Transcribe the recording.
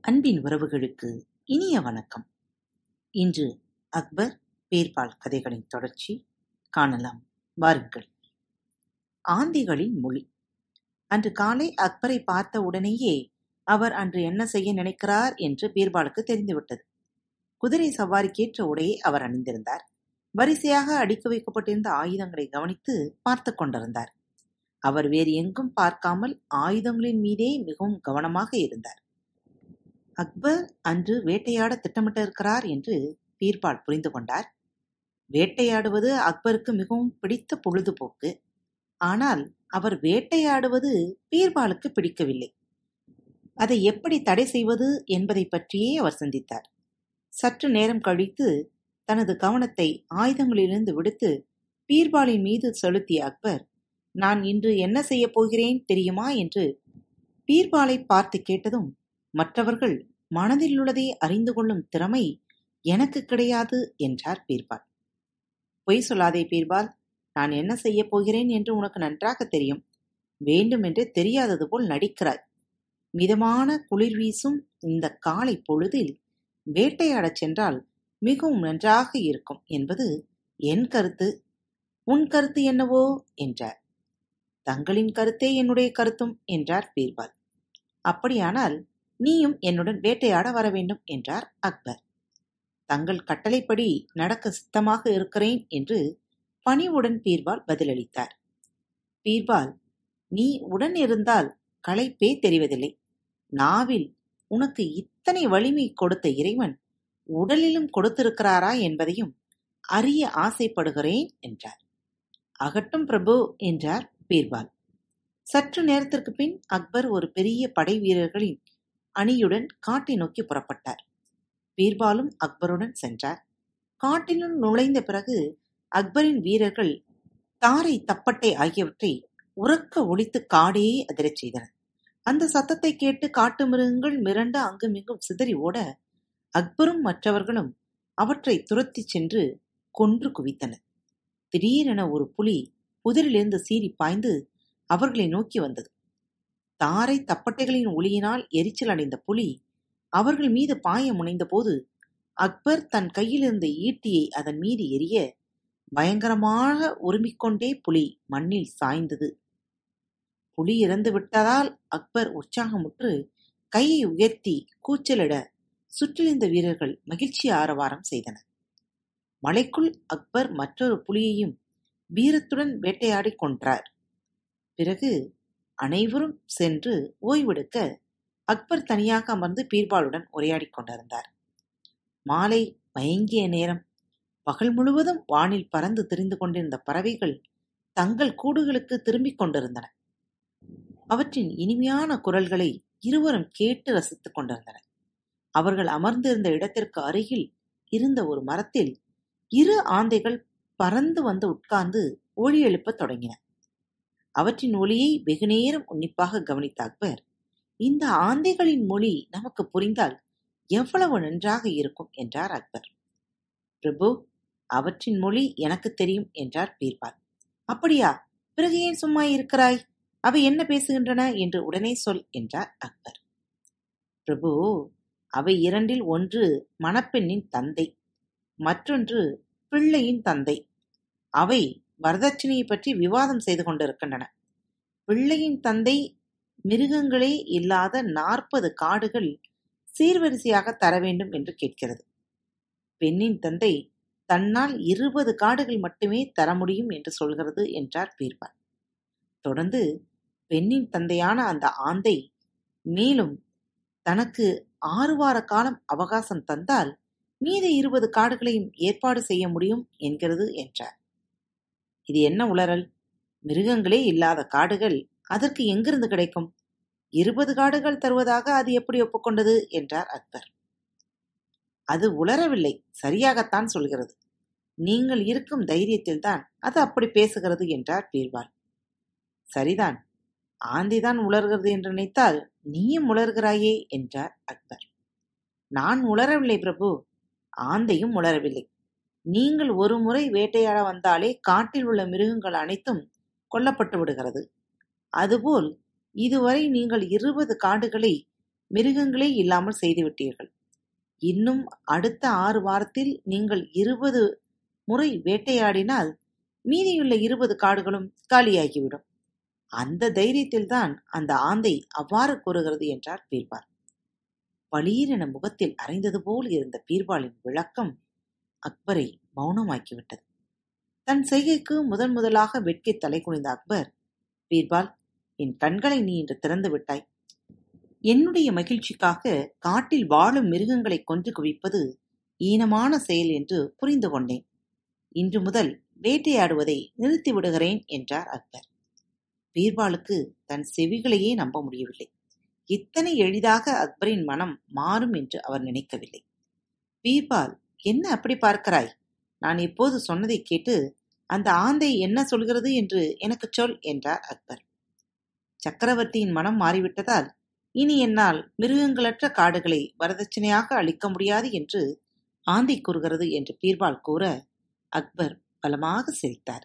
அன்பின் உறவுகளுக்கு இனிய வணக்கம். இன்று அக்பர் பேர்பால் கதைகளின் தொடர்ச்சி காணலாம். வாருங்கள். ஆந்திகளின் மொழி. அன்று காலை அக்பரை பார்த்த உடனேயே அவர் அன்று என்ன செய்ய நினைக்கிறார் என்று பீர்பாலுக்கு தெரிந்துவிட்டது. குதிரை சவாரிக்கேற்ற உடையை அவர் அணிந்திருந்தார். வரிசையாக அடுக்கி வைக்கப்பட்டிருந்த ஆயுதங்களை கவனித்து பார்த்து கொண்டிருந்தார். அவர் வேறு எங்கும் பார்க்காமல் ஆயுதங்களின் மீதே மிகவும் கவனமாக இருந்தார். அக்பர் அன்று வேட்டையாட திட்டமிட்டிருக்கிறார் என்று பீர்பால் புரிந்து கொண்டார். வேட்டையாடுவது அக்பருக்கு மிகவும் பிடித்த பொழுதுபோக்கு. ஆனால் அவர் வேட்டையாடுவது பீர்பாலுக்கு பிடிக்கவில்லை. அதை எப்படி தடை செய்வது என்பதை பற்றியே அவர் சிந்தித்தார். சற்று நேரம் கழித்து தனது கவனத்தை ஆயுதங்களிலிருந்து விடுத்து பீர்பாலின் மீது செலுத்திய அக்பர் நான் இன்று என்ன செய்யப் போகிறேன் தெரியுமா? என்று பீர்பாலை பார்த்து கேட்டதும் மற்றவர்கள் மனதில் உள்ளதை அறிந்து கொள்ளும் திறமை எனக்கு கிடையாது என்றார் பீர்பால். பொய் சொல்லாதே பீர்பால் நான் என்ன செய்யப் போகிறேன் என்று உனக்கு நன்றாக தெரியும். வேண்டுமென்றே தெரியாதது போல் நடிக்கிறாய். மிதமான குளிர் வீசும் இந்த காலை பொழுதில் வேட்டையாடச் சென்றால் மிகவும் நன்றாக இருக்கும் என்பது என் கருத்து. உன் கருத்து என்னவோ? என்றார். தங்களின் கருத்தே என்னுடைய கருத்தும் என்றார் பீர்பால். அப்படியானால் நீயும் என்னுடன் வேட்டையாட வர வேண்டும் என்றார் அக்பர். தங்கள் கட்டளைப்படி நடக்க சித்தமாக இருக்கிறேன் என்று பணிவுடன் பீர்பால் பதிலளித்தார். பீர்பால் நீ உடன் இருந்தால் களைப்பே தெரிவதில்லை. நாவில் உனக்கு இத்தனை வலிமை கொடுத்த இறைவன் உடலிலும் கொடுத்திருக்கிறாரா என்பதையும் அறிய ஆசைப்படுகிறேன் என்றார். அகட்டும் பிரபு என்றார் பீர்பால். சற்று நேரத்திற்கு பின் அக்பர் ஒரு பெரிய படை வீரர்களின் அணியுடன் காட்டை நோக்கி புறப்பட்டார். பீர்பாலும் அக்பருடன் சென்றார். காட்டினுள் நுழைந்த பிறகு அக்பரின் வீரர்கள் தாரை தப்பட்டை ஆகியவற்றை உறக்க ஒழித்து காடே அதிரச் செய்தனர். அந்த சத்தத்தை கேட்டு காட்டு மிருகங்கள் மிரண்டு அங்குமிங்கும் சிதறி ஓட அக்பரும் மற்றவர்களும் அவற்றை துரத்திச் சென்று கொன்று குவித்தனர். திடீரென ஒரு புலி புதிரிலிருந்து சீறி பாய்ந்து அவர்களை நோக்கி வந்தது. தாரை தப்பட்டைகளின் ஒளியினால் எரிச்சல் அடைந்த புலி அவர்கள் மீது பாய முனைந்தபோது அக்பர் தன் கையில் இருந்த ஈட்டியை அதன் மீது எரிய பயங்கரமாக உருமிக்கொண்டே புலி மண்ணில் சாய்ந்தது. புலி இறந்து விட்டதால் அக்பர் உற்சாகமுற்று கையை உயர்த்தி கூச்சலிட சுற்றிலிருந்த வீரர்கள் மகிழ்ச்சி ஆரவாரம் செய்தனர். மலைக்குள் அக்பர் மற்றொரு புலியையும் வீரத்துடன் வேட்டையாடிக் கொன்றார். பிறகு அனைவரும் சென்று ஓய்வெடுக்க அக்பர் தனியாக அமர்ந்து பீர்பாலுடன் உரையாடிக் கொண்டிருந்தார். மாலை மயங்கிய நேரம் பகல் முழுவதும் வானில் பறந்து திரிந்து கொண்டிருந்த பறவைகள் தங்கள் கூடுகளுக்கு திரும்பிக் கொண்டிருந்தன. அவற்றின் இனிமையான குரல்களை இருவரும் கேட்டு ரசித்துக் கொண்டிருந்தனர். அவர்கள் அமர்ந்திருந்த இடத்திற்கு அருகில் இருந்த ஒரு மரத்தில் இரு ஆந்தைகள் பறந்து வந்து உட்கார்ந்து ஒளி எழுப்பத் தொடங்கின. அவற்றின் ஒளியை வெகுநேரம் உன்னிப்பாக கவனித்த அக்பர் இந்த ஆந்தைகளின் மொழி நமக்கு புரிந்தால் எவ்வளவு நன்றாக இருக்கும் என்றார் அக்பர். பிரபு அவற்றின் மொழி எனக்கு தெரியும் என்றார் பீர்பால். அப்படியா? பிறகு ஏன் சும்மா இருக்கிறாய்? அவை என்ன பேசுகின்றன? என்று உடனே சொல் என்றார் அக்பர். பிரபு அவை இரண்டில் ஒன்று மணப்பெண்ணின் தந்தை மற்றொன்று பிள்ளையின் தந்தை. அவை வரதட்சணையை பற்றி விவாதம் செய்து கொண்டிருக்கின்றன. பிள்ளையின் தந்தை மிருகங்களே இல்லாத நாற்பது காடுகள் சீர்வரிசையாக தர வேண்டும் என்று கேட்கிறது. பெண்ணின் தந்தை தன்னால் இருபது காடுகள் மட்டுமே தர முடியும் என்று சொல்கிறது என்றார் பீர்பால் தொடர்ந்து பெண்ணின் தந்தையான அந்த ஆந்தை மேலும் தனக்கு ஆறு வார காலம் அவகாசம் தந்தால் மீத இருபது காடுகளையும் ஏற்பாடு செய்ய முடியும் என்கிறது என்றார். இது என்ன உளறல்? மிருகங்களே இல்லாத காடுகள் அதற்கு எங்கிருந்து கிடைக்கும்? இருபது காடுகள் தருவதாக அது எப்படி ஒப்புக்கொண்டது? என்றார் அக்பர். அது உளரவில்லை சரியாகத்தான் சொல்கிறது. நீங்கள் இருக்கும் தைரியத்தில்தான் அது அப்படி பேசுகிறது என்றார் பீர்வால் சரிதான் ஆந்திதான் உலர்கிறது என்று நினைத்தால் நீயும் உலர்கிறாயே என்றார் அக்பர். நான் உலரவில்லை பிரபு ஆந்தையும் உலரவில்லை. நீங்கள் ஒரு முறை வேட்டையாட வந்தாலே காட்டில் உள்ள மிருகங்கள் அனைத்தும் கொல்லப்பட்டு விடுகிறது. அதுபோல் இதுவரை நீங்கள் இருபது காடுகளை மிருகங்களே இல்லாமல் செய்துவிட்டீர்கள் இன்னும் அடுத்த ஆறு வாரத்தில் நீங்கள் இருபது முறை வேட்டையாடினால் மீதியுள்ள இருபது காடுகளும் காலியாகிவிடும். அந்த தைரியத்தில்தான் அந்த ஆந்தை அவ்வாறு கூறுகிறது என்றார் பீர்பால். பளீரென முகத்தில் அரைந்தது போல் இருந்த பீர்பாலின் விளக்கம் அக்பரை மௌனமாக்கிவிட்டது. தன் செய்கைக்கு முதன் முதலாக வெட்கி தலை குனிந்த அக்பர் பீர்பால் என் கண்களை நீ இன்று திறந்து விட்டாய். என்னுடைய மகிழ்ச்சிக்காக காட்டில் வாழும் மிருகங்களை கொன்று குவிப்பது ஈனமான செயல் என்று புரிந்து கொண்டேன். இன்று முதல் வேட்டையாடுவதை நிறுத்தி விடுகிறேன் என்றார் அக்பர். பீர்பாலுக்கு தன் செவிகளையே நம்ப முடியவில்லை. இத்தனை எளிதாக அக்பரின் மனம் மாறும் என்று அவர் நினைக்கவில்லை. பீர்பால் என்ன அப்படி பார்க்கிறாய்? நான் இப்போது சொன்னதை கேட்டு அந்த ஆந்தை என்ன சொல்கிறது என்று எனக்கு சொல் என்றார் அக்பர். சக்கரவர்த்தியின் மனம் மாறிவிட்டதால் இனி என்னால் மிருகங்களற்ற காடுகளை வரதட்சணையாக அளிக்க முடியாது என்று ஆந்தை கூறுகிறது என்று பீர்பால் கூற அக்பர் பலமாக சிரித்தார்.